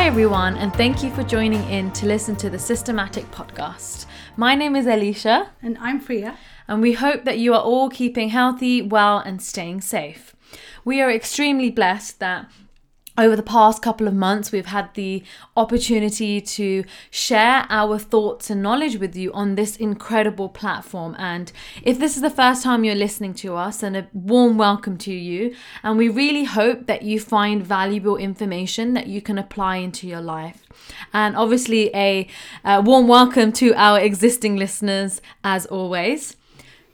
Hi, everyone, and thank you for joining in to listen to the Systematic podcast. My name is Alisha, And I'm Priya. and we hope that you are all keeping healthy, well, and staying safe. We are extremely blessed that over the past couple of months, we've had the opportunity to share our thoughts and knowledge with you on this incredible platform. And if this is the first time you're listening to us, then a warm welcome to you. And we really hope that you find valuable information that you can apply into your life. And obviously, a uh, warm welcome to our existing listeners, as always.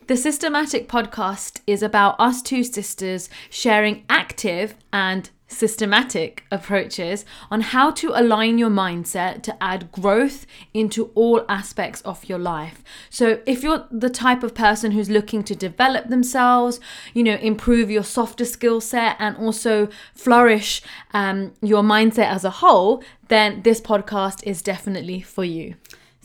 The Systematic podcast is about us two sisters sharing active and systematic approaches on how to align your mindset to add growth into all aspects of your life. So, if you're the type of person who's looking to develop themselves, you know, improve your softer skill set and also flourish um, your mindset as a whole, then this podcast is definitely for you.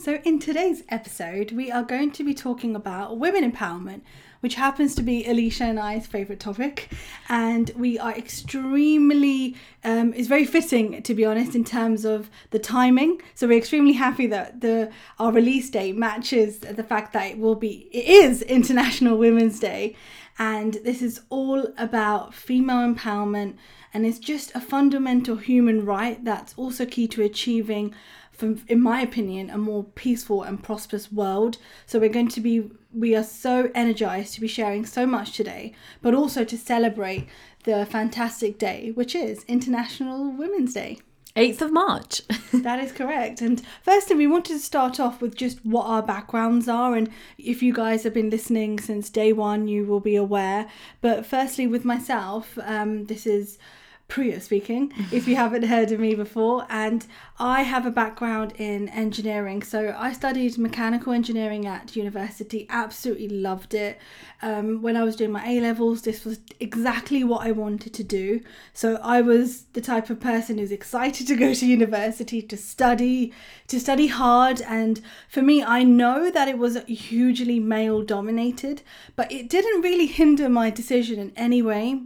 So, in today's episode, we are going to be talking about women empowerment, which happens to be Alisha and I's favorite topic. And we are extremely, um, it's very fitting, to be honest, in terms of the timing. So, we're extremely happy that the our release date matches the fact that it will be, it is International Women's Day. And this is all about female empowerment. And it's just a fundamental human right that's also key to achieving in my opinion, a more peaceful and prosperous world. So we're going to be, we are so energized to be sharing so much today, but also to celebrate the fantastic day, which is International Women's Day. 8th of March. that is correct. And firstly, we wanted to start off with just what our backgrounds are. And if you guys have been listening since day one, you will be aware. But firstly, with myself, um, this is Priya speaking, if you haven't heard of me before. And I have a background in engineering. So I studied mechanical engineering at university, absolutely loved it. Um, when I was doing my A levels, this was exactly what I wanted to do. So I was the type of person who's excited to go to university to study, to study hard. And for me, I know that it was hugely male dominated, but it didn't really hinder my decision in any way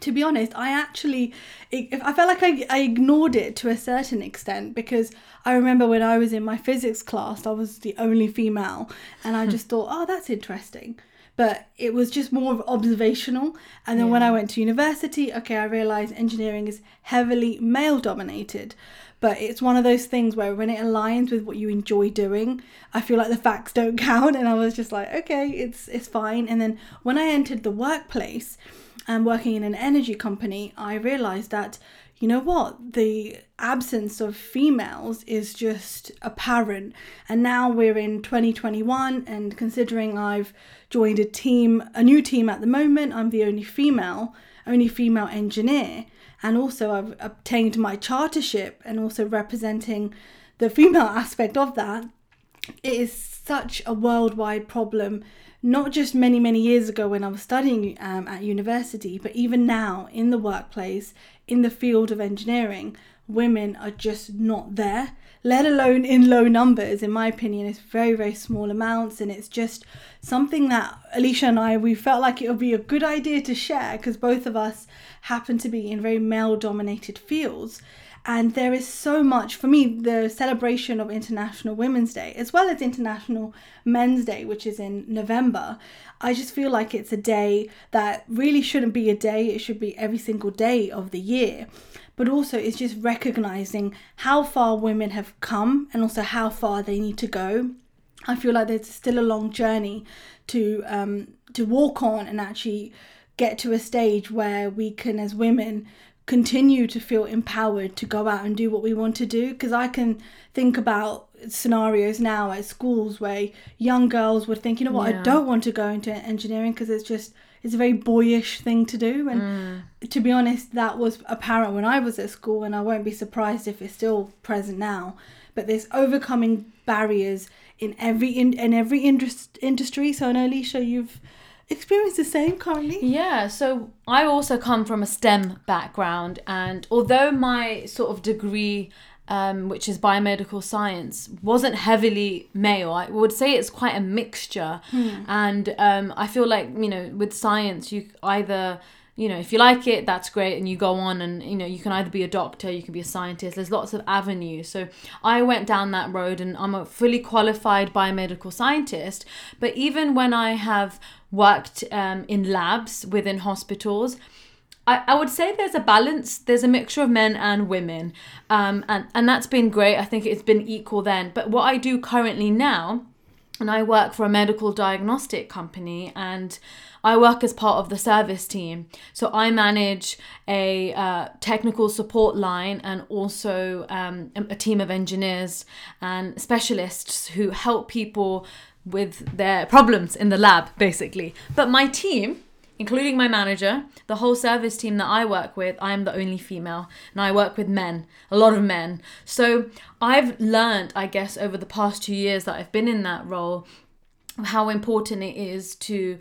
to be honest, I actually, I felt like I, I ignored it to a certain extent because I remember when I was in my physics class, I was the only female, and I hmm. just thought, oh, that's interesting. But it was just more of observational. And then yeah. when I went to university, okay, I realized engineering is heavily male dominated. But it's one of those things where when it aligns with what you enjoy doing, I feel like the facts don't count. And I was just like, okay, it's it's fine. And then when I entered the workplace, and working in an energy company, I realized that, you know what, the absence of females is just apparent. And now we're in 2021, and considering I've joined a team, a new team at the moment, I'm the only female, only female engineer. And also, I've obtained my chartership and also representing the female aspect of that. It is such a worldwide problem not just many, many years ago when I was studying um, at university, but even now in the workplace, in the field of engineering, women are just not there, let alone in low numbers. In my opinion, it's very, very small amounts, and it's just something that Alisha and I we felt like it would be a good idea to share because both of us happen to be in very male dominated fields. And there is so much for me, the celebration of International Women's Day, as well as International Men's Day, which is in November. I just feel like it's a day that really shouldn't be a day, it should be every single day of the year. But also, it's just recognizing how far women have come and also how far they need to go. I feel like there's still a long journey to um, to walk on and actually get to a stage where we can, as women, continue to feel empowered to go out and do what we want to do because I can think about scenarios now at schools where young girls would think you know what yeah. I don't want to go into engineering because it's just it's a very boyish thing to do and mm. to be honest that was apparent when I was at school and I won't be surprised if it's still present now but there's overcoming barriers in every in, in every industry industry so I know Alisha you've experienced the same currently? Yeah, so I also come from a STEM background, and although my sort of degree, um, which is biomedical science, wasn't heavily male, I would say it's quite a mixture. Hmm. And um, I feel like, you know, with science, you either you know, if you like it, that's great, and you go on, and you know, you can either be a doctor, you can be a scientist. There's lots of avenues. So I went down that road, and I'm a fully qualified biomedical scientist. But even when I have worked um, in labs within hospitals, I, I would say there's a balance. There's a mixture of men and women, um, and and that's been great. I think it's been equal then. But what I do currently now, and I work for a medical diagnostic company, and I work as part of the service team. So I manage a uh, technical support line and also um, a team of engineers and specialists who help people with their problems in the lab, basically. But my team including my manager, the whole service team that I work with, I am the only female and I work with men, a lot of men. So I've learned, I guess, over the past two years that I've been in that role, how important it is to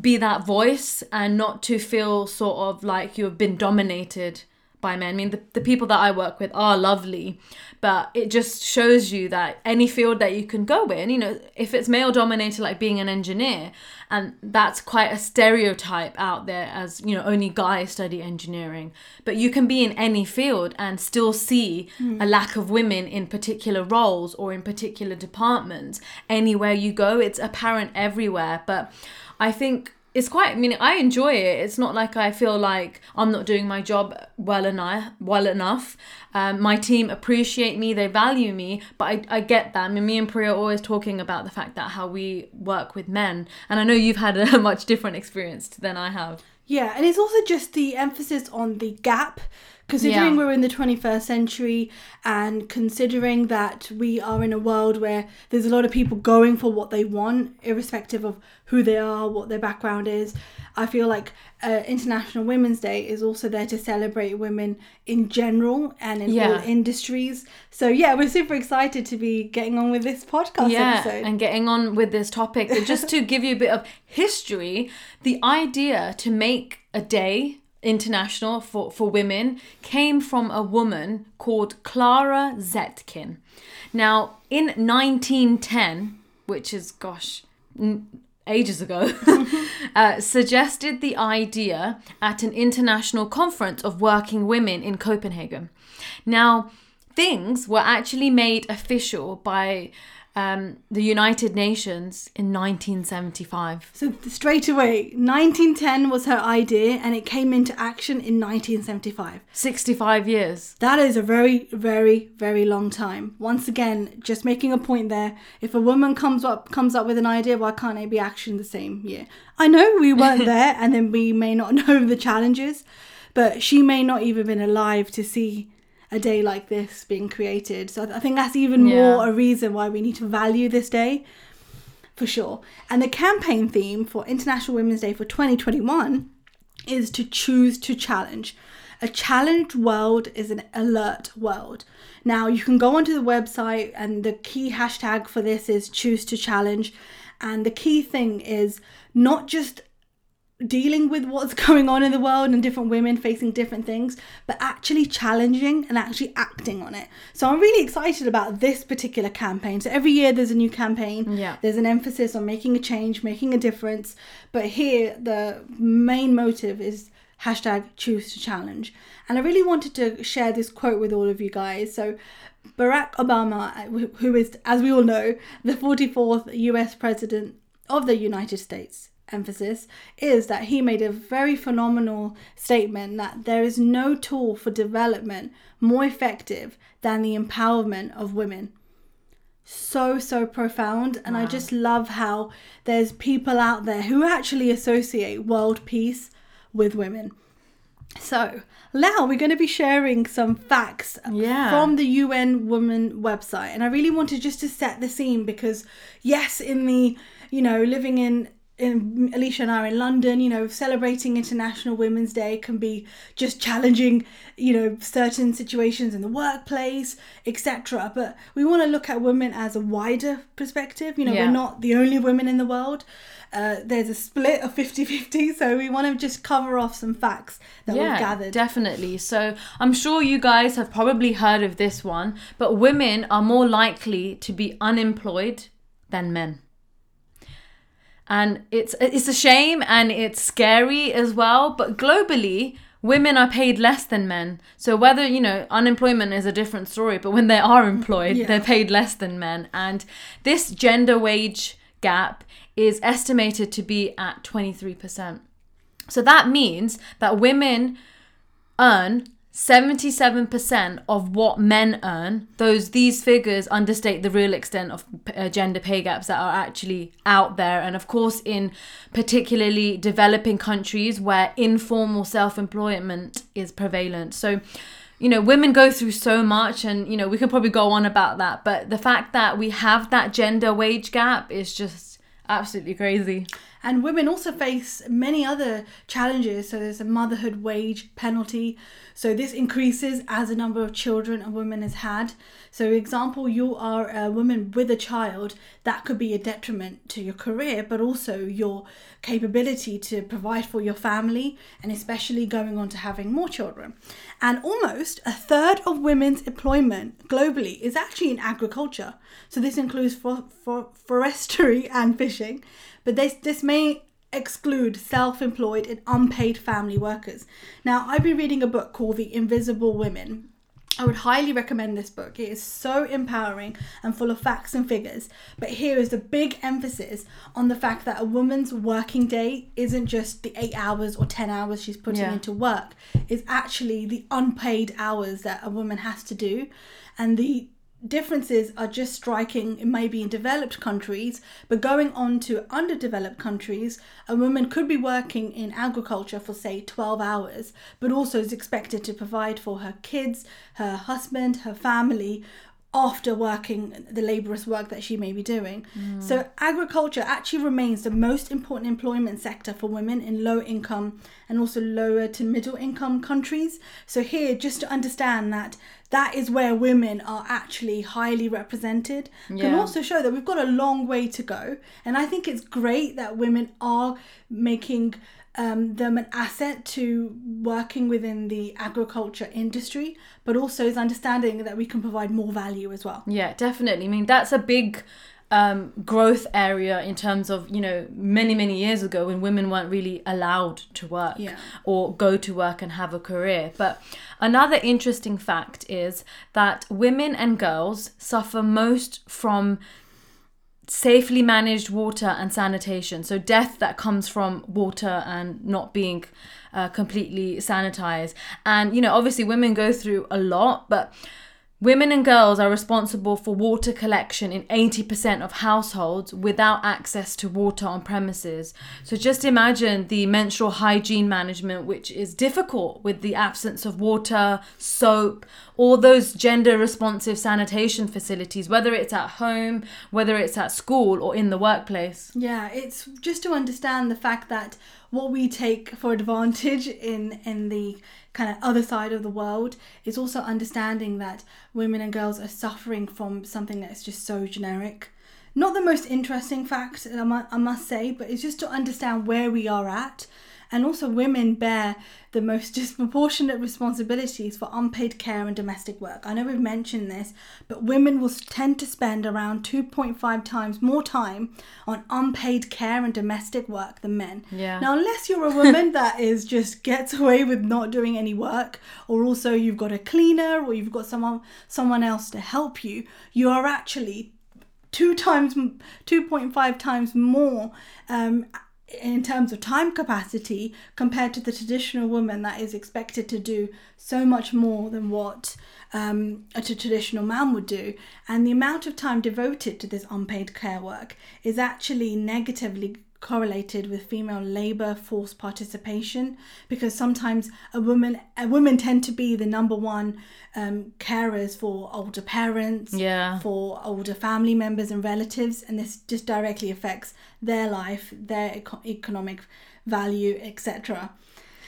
be that voice and not to feel sort of like you've been dominated by men. I mean, the, the people that I work with are lovely, but it just shows you that any field that you can go in, you know, if it's male dominated, like being an engineer, and that's quite a stereotype out there as, you know, only guys study engineering, but you can be in any field and still see mm. a lack of women in particular roles or in particular departments. Anywhere you go, it's apparent everywhere. But I think it's quite I mean I enjoy it. It's not like I feel like I'm not doing my job well enough well enough. Um, my team appreciate me, they value me, but I, I get that. I mean me and Priya are always talking about the fact that how we work with men. And I know you've had a much different experience than I have. Yeah, and it's also just the emphasis on the gap considering yeah. we're in the 21st century and considering that we are in a world where there's a lot of people going for what they want irrespective of who they are what their background is i feel like uh, international women's day is also there to celebrate women in general and in yeah. all industries so yeah we're super excited to be getting on with this podcast yeah, episode and getting on with this topic just to give you a bit of history the idea to make a day international for, for women came from a woman called Clara Zetkin. Now, in 1910, which is, gosh, n- ages ago, uh, suggested the idea at an international conference of working women in Copenhagen. Now, things were actually made official by um, the United Nations in 1975. So straight away, 1910 was her idea, and it came into action in 1975. 65 years. That is a very, very, very long time. Once again, just making a point there. If a woman comes up comes up with an idea, why can't it be action the same year? I know we weren't there, and then we may not know the challenges, but she may not even been alive to see a day like this being created. So I think that's even yeah. more a reason why we need to value this day for sure. And the campaign theme for International Women's Day for 2021 is to choose to challenge. A challenged world is an alert world. Now, you can go onto the website, and the key hashtag for this is choose to challenge. And the key thing is not just dealing with what's going on in the world and different women facing different things, but actually challenging and actually acting on it. So I'm really excited about this particular campaign. So every year there's a new campaign. Yeah. There's an emphasis on making a change, making a difference. But here the main motive is hashtag choose to challenge. And I really wanted to share this quote with all of you guys. So Barack Obama, who is, as we all know, the 44th US president of the United States, emphasis is that he made a very phenomenal statement that there is no tool for development more effective than the empowerment of women. So, so profound. And wow. I just love how there's people out there who actually associate world peace with women. So, now we're going to be sharing some facts yeah. from the UN Women website. And I really wanted just to set the scene because, yes, in the, you know, living in in, Alisha and I are in London, you know, celebrating International Women's Day can be just challenging, you know, certain situations in the workplace, etc. But we want to look at women as a wider perspective. You know, yeah. we're not the only women in the world. Uh, there's a split of 50 50, so we want to just cover off some facts that yeah, we've gathered. Definitely. So I'm sure you guys have probably heard of this one, but women are more likely to be unemployed than men. And it's it's a shame and it's scary as well but globally women are paid less than men. So whether you know unemployment is a different story but when they are employed Yeah. they're paid less than men. And this gender wage gap is estimated to be at 23% so that means that women earn 77% of what men earn those these figures understate the real extent of uh, gender pay gaps that are actually out there. And of course in particularly developing countries where informal self-employment is prevalent. So you know women go through so much and you know we could probably go on about that but the fact that we have that gender wage gap is just absolutely crazy And women also face many other challenges. So there's a motherhood wage penalty. So this increases as the number of children a woman has had. So, example, you are a woman with a child, that could be a detriment to your career, but also your capability to provide for your family, and especially going on to having more children. And almost a third of women's employment globally is actually in agriculture. So this includes for, for forestry and fishing, but this this may exclude self-employed and unpaid family workers. Now, I've been reading a book called The Invisible Women. I would highly recommend this book. It is so empowering and full of facts and figures. But here is the big emphasis on the fact that a woman's working day isn't just the eight hours or 10 hours she's putting Yeah. into work, it's actually the unpaid hours that a woman has to do. And the differences are just striking maybe in developed countries but going on to underdeveloped countries a woman could be working in agriculture for say 12 hours but also is expected to provide for her kids her husband her family after working the laborious work that she may be doing. Mm. So, agriculture actually remains the most important employment sector for women in low income and also lower to middle income countries. So, here, just to understand that that is where women are actually highly represented, can also show that we've got a long way to go. And I think it's great that women are making um, them an asset to working within the agriculture industry, but also is understanding that we can provide more value as well. Yeah, definitely. I mean, that's a big um, growth area in terms of, you know, many, many years ago when women weren't really allowed to work Yeah. or go to work and have a career. But another interesting fact is that women and girls suffer most from safely managed water and sanitation. So, death that comes from water and not being uh, completely sanitized. And, you know, obviously women go through a lot, but women and girls are responsible for water collection in 80% of households without access to water on premises. So, just imagine the menstrual hygiene management, which is difficult with the absence of water, soap, all those gender responsive sanitation facilities, whether it's at home, whether it's at school, or in the workplace. Yeah, it's just to understand the fact that what we take for advantage in in the kind of other side of the world is also understanding that women and girls are suffering from something that's just so generic. Not the most interesting fact, I must say, but it's just to understand where we are at. And also, women bear the most disproportionate responsibilities for unpaid care and domestic work. I know we've mentioned this, but women will tend to spend around 2.5 times more time on unpaid care and domestic work than men. Yeah. Now, unless you're a woman that is just gets away with not doing any work, or also you've got a cleaner or you've got someone someone else to help you, you are actually two times 2.5 times more um, in terms of time capacity compared to the traditional woman that is expected to do so much more than what um, a traditional man would do. And the amount of time devoted to this unpaid care work is actually negatively correlated with female labor force participation because sometimes a woman a women tend to be the number one um, carers for older parents Yeah. for older family members and relatives and this just directly affects their life their eco- economic value etc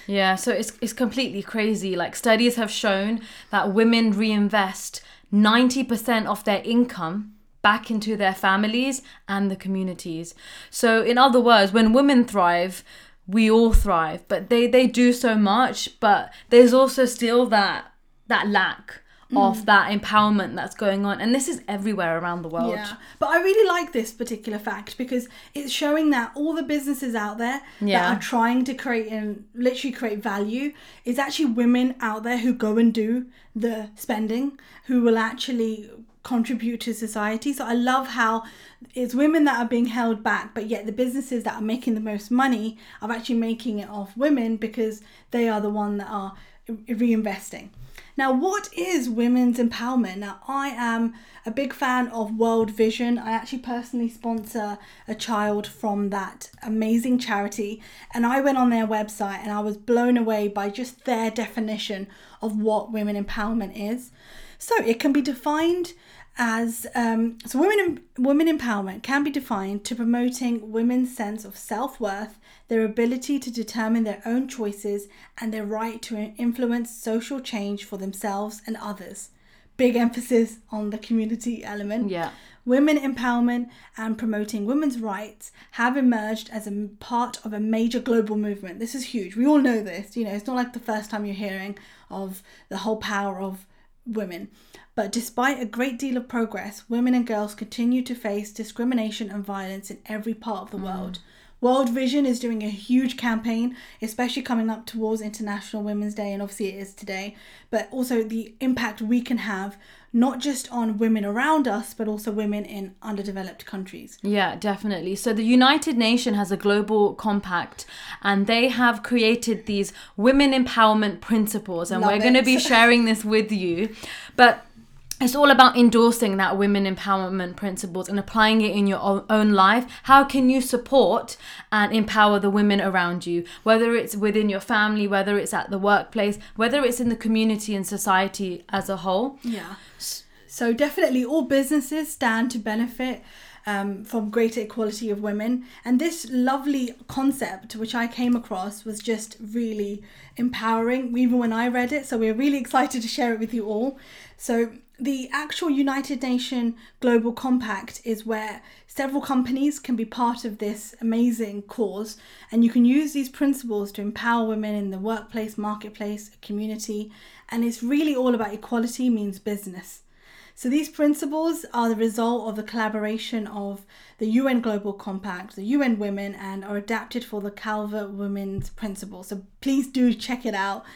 Yeah, so it's it's completely crazy. Like studies have shown that women reinvest 90% of their income back into their families and the communities. So in other words, when women thrive, we all thrive, but they they do so much, but there's also still that that lack mm. of that empowerment that's going on. And this is everywhere around the world. Yeah, but I really like this particular fact because it's showing that all the businesses out there Yeah. that are trying to create and literally create value is actually women out there who go and do the spending, who will actually contribute to society. So I love how it's women that are being held back, but yet the businesses that are making the most money are actually making it off women because they are the one that are reinvesting. Now, what is women's empowerment? Now, I am a big fan of World Vision. I actually personally sponsor a child from that amazing charity, and I went on their website and I was blown away by just their definition of what women empowerment is. So, it can be defined as um, so women women empowerment can be defined to promoting women's sense of self-worth their ability to determine their own choices and their right to influence social change for themselves and others. Big emphasis on the community element. Yeah. women empowerment and promoting women's rights have emerged as a part of a major global movement. This is huge. We all know this you know it's not like the first time you're hearing of the whole power of women. But despite a great deal of progress, women and girls continue to face discrimination and violence in every part of the mm. world. World Vision is doing a huge campaign, especially coming up towards International Women's Day, and obviously it is today, but also the impact we can have not just on women around us, but also women in underdeveloped countries. Yeah, definitely. So the United Nation has a global compact and they have created these women empowerment principles and Love we're going to be sharing this with you. But it's all about endorsing that women empowerment principles and applying it in your own life. How can you support and empower the women around you, whether it's within your family, whether it's at the workplace, whether it's in the community and society as a whole? Yeah. So definitely, all businesses stand to benefit um, from greater equality of women. And this lovely concept, which I came across, was just really empowering, even when I read it. So we're really excited to share it with you all. So the actual United Nations Global Compact is where several companies can be part of this amazing cause, and you can use these principles to empower women in the workplace, marketplace, community, and it's really all about equality means business. So these principles are the result of the collaboration of the UN Global Compact, the UN Women, and are adapted for the Calvert Women's Principles. So please do check it out.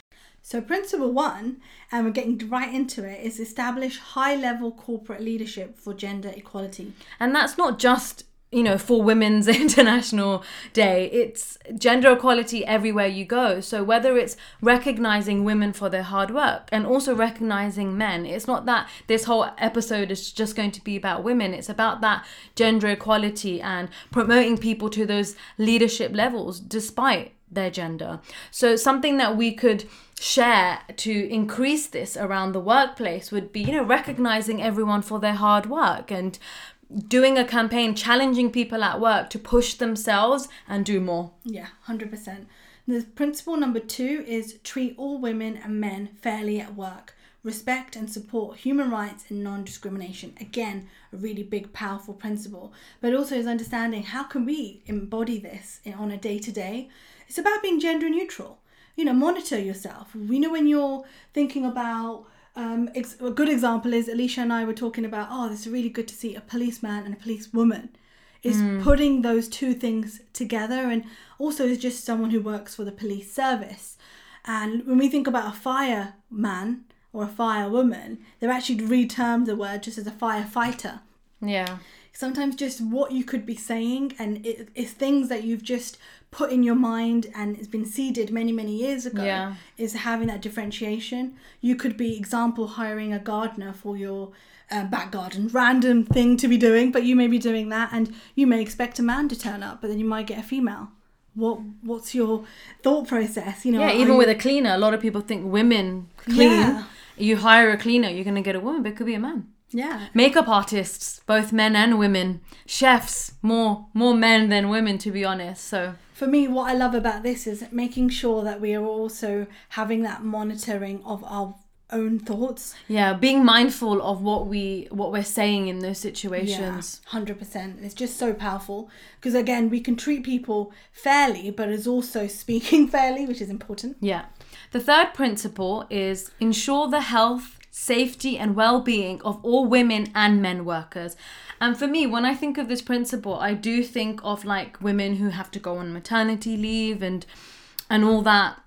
So principle one, and we're getting right into it, is establish high-level corporate leadership for gender equality. And that's not just, you know, for Women's International Day. It's gender equality everywhere you go. So whether it's recognizing women for their hard work and also recognizing men, it's not that this whole episode is just going to be about women. It's about that gender equality and promoting people to those leadership levels despite their gender. So something that we could share to increase this around the workplace would be, you know, recognizing everyone for their hard work and doing a campaign challenging people at work to push themselves and do more. Yeah, 100%. The principle number two is treat all women and men fairly at work. Respect and support human rights and non discrimination. Again, a really big, powerful principle. But also is understanding how can we embody this on a day to day. It's about being gender neutral. You know, monitor yourself. We know when you're thinking about um, ex- a good example is Alisha and I were talking about, oh, this is really good to see a policeman and a policewoman. Is putting those two things together, and also is just someone who works for the police service. And when we think about a fireman or a firewoman, they've actually retermed the word just as a firefighter Yeah. sometimes just what you could be saying and it, it's things that you've just put in your mind and it's been seeded many many years ago Yeah. is having that differentiation you could be example hiring a gardener for your uh, back garden random thing to be doing but you may be doing that and you may expect a man to turn up but then you might get a female what what's your thought process you know Yeah, even you- with a cleaner, a lot of people think women clean. Yeah. You hire a cleaner, you're going to get a woman, but it could be a man. Yeah Makeup artists, both men and women. Chefs, more more men than women to be honest. So, For me, what I love about this is making sure that we are also having that monitoring of our own thoughts. yeah, being mindful of what we what we're saying in those situations. hundred percent. It's just so powerful because again, we can treat people fairly, but it's also speaking fairly, which is important. Yeah. The third principle is ensure the health safety, and well being of all women and men workers. And for me, when I think of this principle, I do think of like women who have to go on maternity leave and and all that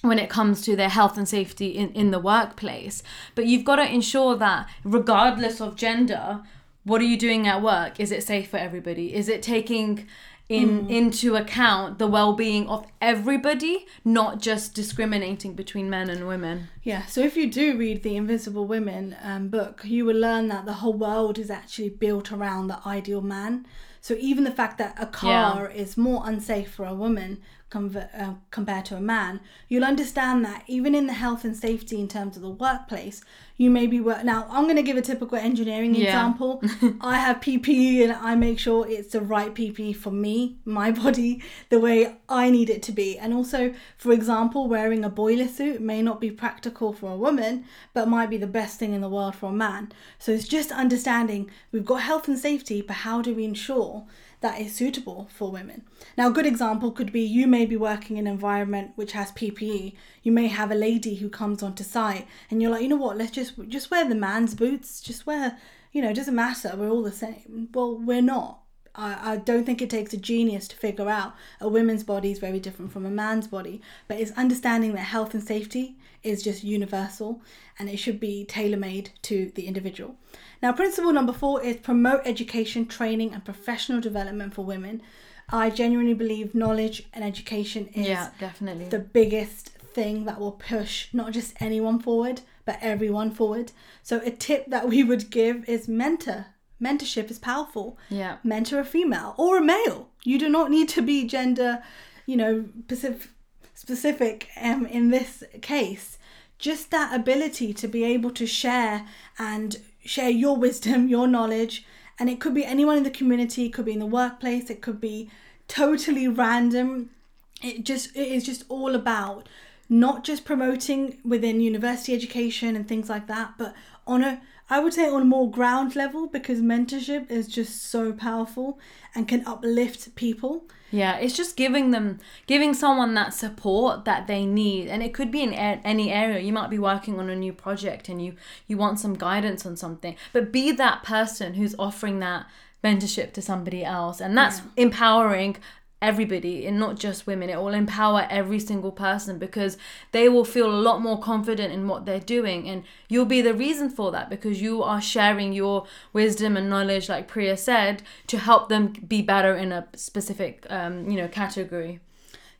when it comes to their health and safety in, in the workplace. But you've got to ensure that regardless of gender, what are you doing at work? Is it safe for everybody? Is it taking in into account the well-being of everybody, not just discriminating between men and women? Yeah, so if you do read the Invisible Women um, book, you will learn that the whole world is actually built around the ideal man. So even the fact that a car is more unsafe for a woman conver- uh, compared to a man, you'll understand that even in the health and safety in terms of the workplace, you may be work. Now, I'm going to give a typical engineering Yeah. example. I have PPE and I make sure it's the right PPE for me, my body, the way I need it to be. And also, for example, wearing a boiler suit may not be practical for a woman, but might be the best thing in the world for a man. So it's just understanding we've got health and safety, but how do we ensure that is suitable for women. Now, a good example could be you may be working in an environment which has PPE. You may have a lady who comes onto site, and you're like, you know what? Let's just just wear the man's boots. Just wear, you know, it doesn't matter. We're all the same. Well, we're not. I, I don't think it takes a genius to figure out a woman's body is very different from a man's body, but it's understanding that health and safety is just universal and it should be tailor made to the individual. Now, principle number four is promote education, training, and professional development for women. I genuinely believe knowledge and education is Yeah, definitely. the biggest thing that will push not just anyone forward, but everyone forward. So, a tip that we would give is mentor. Mentorship is powerful. yeah. Mentor a female or a male. You do not need to be gender, you know, specific, specific um, in this case. Just that ability to be able to share and share your wisdom, your knowledge, and it could be anyone in the community, it could be in the workplace, it could be totally random. It just it is just all about not just promoting within university education and things like that, but on a I would say on a more ground level because mentorship is just so powerful and can uplift people. Yeah, it's just giving them, giving someone that support that they need, and it could be in any area. You might be working on a new project and you you want some guidance on something, but be that person who's offering that mentorship to somebody else, and that's empowering everybody and not just women it will empower every single person because they will feel a lot more confident in what they're doing and you'll be the reason for that because you are sharing your wisdom and knowledge like priya said to help them be better in a specific um, you know category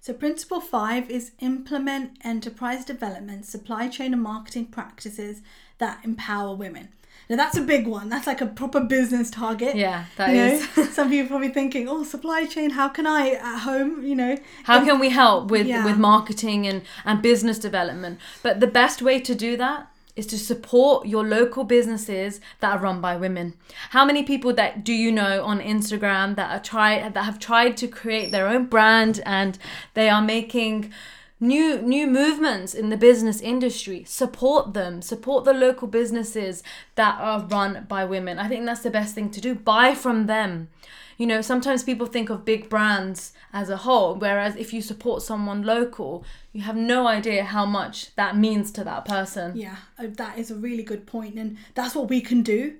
So principle 5 is implement enterprise development, supply chain and marketing practices that empower women. Now that's a big one. That's like a proper business target. yeah that you is. know, some people are probably thinking, "Oh, supply chain. How can I at home? You know, how um, can we help with Yeah. with marketing and and business development but the best way to do that is to support your local businesses that are run by women how many people that do you know on instagram that are try that have tried to create their own brand and they are making new new movements in the business industry. Support them. Support the local businesses that are run by women. I think that's the best thing to do. Buy from them. You know sometimes people think of big brands as a whole whereas if you support someone local you have no idea how much that means to that person. Yeah, uh, that is a really good point, and that's what we can do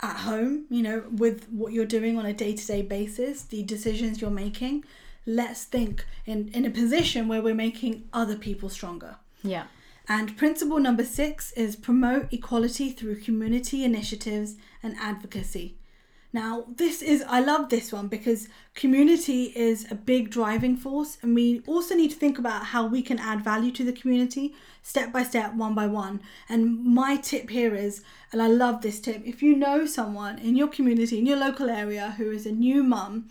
at home. You know, with what you're doing on a day to day basis, the decisions you're making. Let's think in in a position where we're making other people stronger. yeah And principle number six is promote equality through community initiatives and advocacy. Now, this is, I love this one because community is a big driving force, and we also need to think about how we can add value to the community step by step, one by one. And my tip here is, and I love this tip if you know someone in your community, in your local area who is a new mum,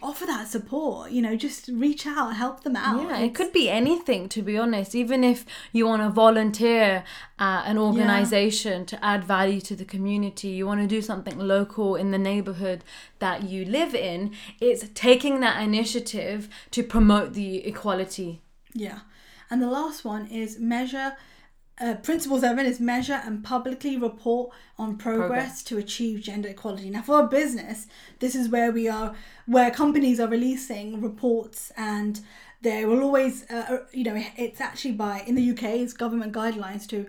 offer that support, you know, just reach out, help them out. Yeah, it could be anything to be honest. Even if you want to volunteer at an organization to add value to the community, you want to do something local in the neighborhood that you live in, it's taking that initiative to promote the equality. Yeah. And the last one is measure. Uh, principle seven is measure and publicly report on progress, Progress. to achieve gender equality. Now, for a business, this is where we are, where companies are releasing reports, and they will always, uh, uh, you know, it's actually by in the UK, it's government guidelines to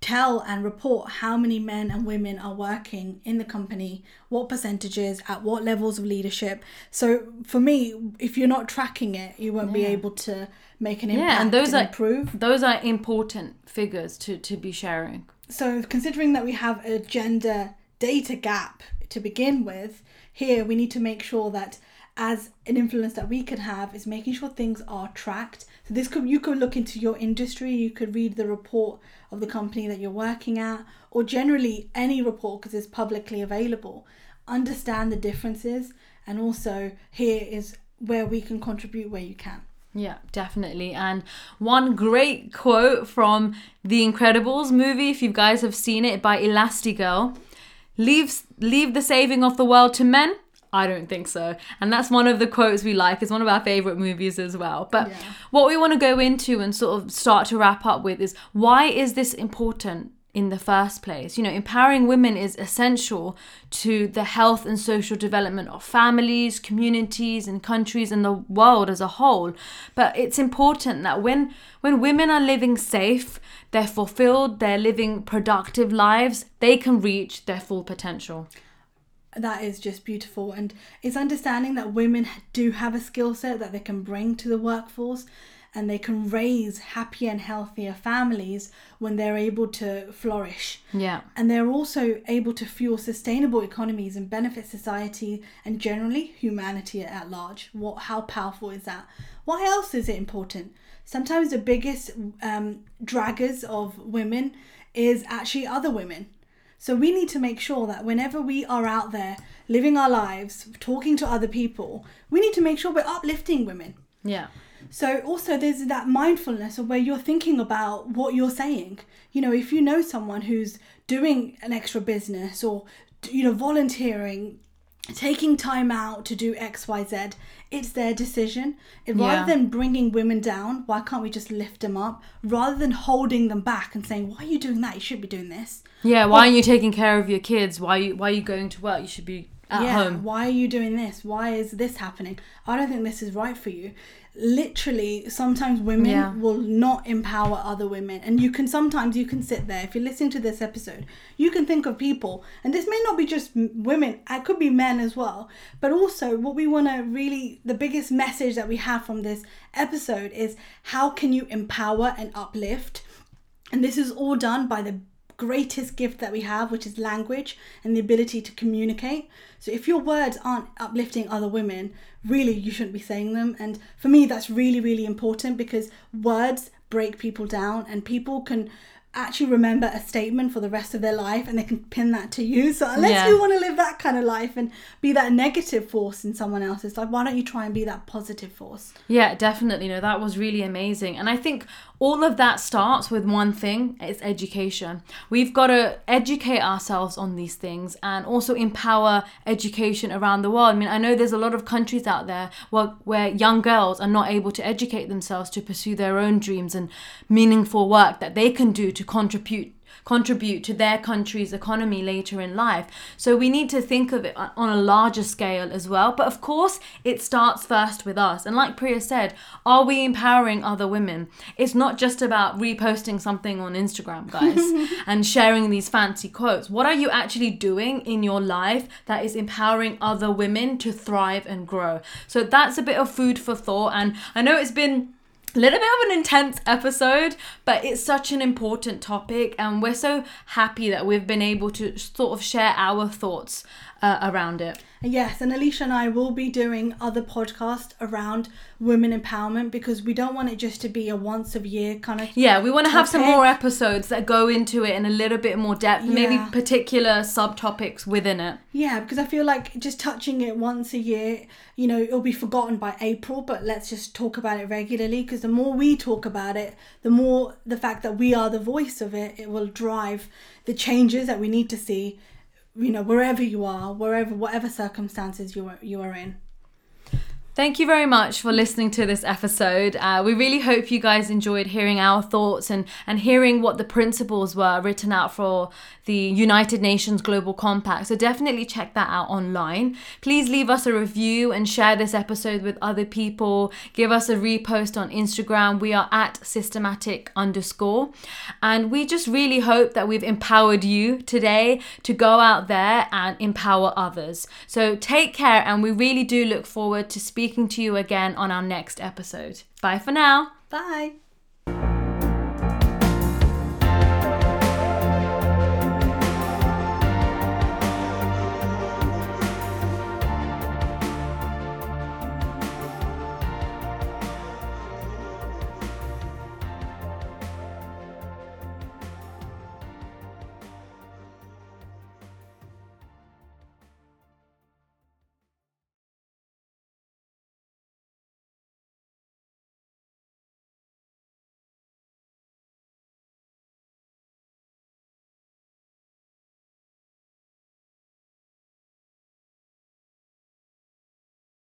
tell and report how many men and women are working in the company, what percentages, at what levels of leadership. So for me, if you're not tracking it, you won't be able to make an impact Yeah, and those are improve. those are important figures to to be sharing. So considering that we have a gender data gap to begin with, here we need to make sure that as an influence that we could have is making sure things are tracked. So this could you could look into your industry, you could read the report of the company that you're working at, or generally any report because it's publicly available. Understand the differences, and also here is where we can contribute where you can. Yeah, definitely. And one great quote from The Incredibles movie, if you guys have seen it, by Elastigirl leave, leave the saving of the world to men. I don't think so. And that's one of the quotes we like. It's one of our favorite movies as well. But Yeah. what we want to go into and sort of start to wrap up with is why is this important in the first place? You know, empowering women is essential to the health and social development of families, communities, and countries and the world as a whole. But it's important that when when women are living safe, they're fulfilled, they're living productive lives, they can reach their full potential. That is just beautiful. And it's understanding that women do have a skill set that they can bring to the workforce and they can raise happier and healthier families when they're able to flourish. Yeah. and they're also able to fuel sustainable economies and benefit society and generally humanity at large. What how powerful is that? Why else is it important? Sometimes the biggest um, draggers of women is actually other women so we need to make sure that whenever we are out there living our lives talking to other people we need to make sure we're uplifting women Yeah. so also there's that mindfulness of where you're thinking about what you're saying. You know, if you know someone who's doing an extra business or you know volunteering, taking time out to do X Y Z, it's their decision. Yeah. Rather than bringing women down, why can't we just lift them up? Rather than holding them back and saying, "Why are you doing that? You should be doing this." Yeah, why aren't you taking care of your kids? Why you why are you going to work? You should be at home. Why are you doing this? Why is this happening? I don't think this is right for you. Literally, sometimes women Yeah. will not empower other women, and you can sometimes you can sit there. If you're listening to this episode, you can think of people, and this may not be just women. It could be men as well. But also, what we want to really the biggest message that we have from this episode is how can you empower and uplift and this is all done by the greatest gift that we have, which is language and the ability to communicate. So if your words aren't uplifting other women, really you shouldn't be saying them. And for me, that's really, really important because words break people down and people can actually remember a statement for the rest of their life and they can pin that to you. So unless Yeah. you want to live that kind of life and be that negative force in someone else's life, why don't you try and be that positive force? Yeah, definitely. No, that was really amazing. And I think all of that starts with one thing it's education. We've got to educate ourselves on these things and also empower education around the world. I mean, I know there's a lot of countries out there where, where young girls are not able to educate themselves to pursue their own dreams and meaningful work that they can do to contribute contribute to their country's economy later in life. So we need to think of it on a larger scale as well. But of course, it starts first with us. And like Priya said, are we empowering other women? It's not just about reposting something on Instagram, guys, and sharing these fancy quotes. What are you actually doing in your life that is empowering other women to thrive and grow? So that's a bit of food for thought. And I know it's been a little bit of an intense episode, but it's such an important topic, and we're so happy that we've been able to sort of share our thoughts uh, around it. Yes, and Alisha and I will be doing other podcasts around women empowerment because we don't want it just to be a once a year kind of thing Yeah, we want to have some more episodes that go into it in a little bit more depth, maybe particular subtopics within it. Yeah, because I feel like just touching it once a year, you know, it'll be forgotten by April, but let's just talk about it regularly because the more we talk about it, the more the fact that we are the voice of it, it will drive the changes that we need to see, you know, wherever you are, wherever, whatever circumstances you are, you are in. Thank you very much for listening to this episode. Uh, we really hope you guys enjoyed hearing our thoughts and, and hearing what the principles were written out for the United Nations Global Compact. So definitely check that out online. Please leave us a review and share this episode with other people. Give us a repost on Instagram. We are at systematic underscore. And we just really hope that we've empowered you today to go out there and empower others. So take care, and we really do look forward to speaking to you again on our next episode. Bye for now. Bye.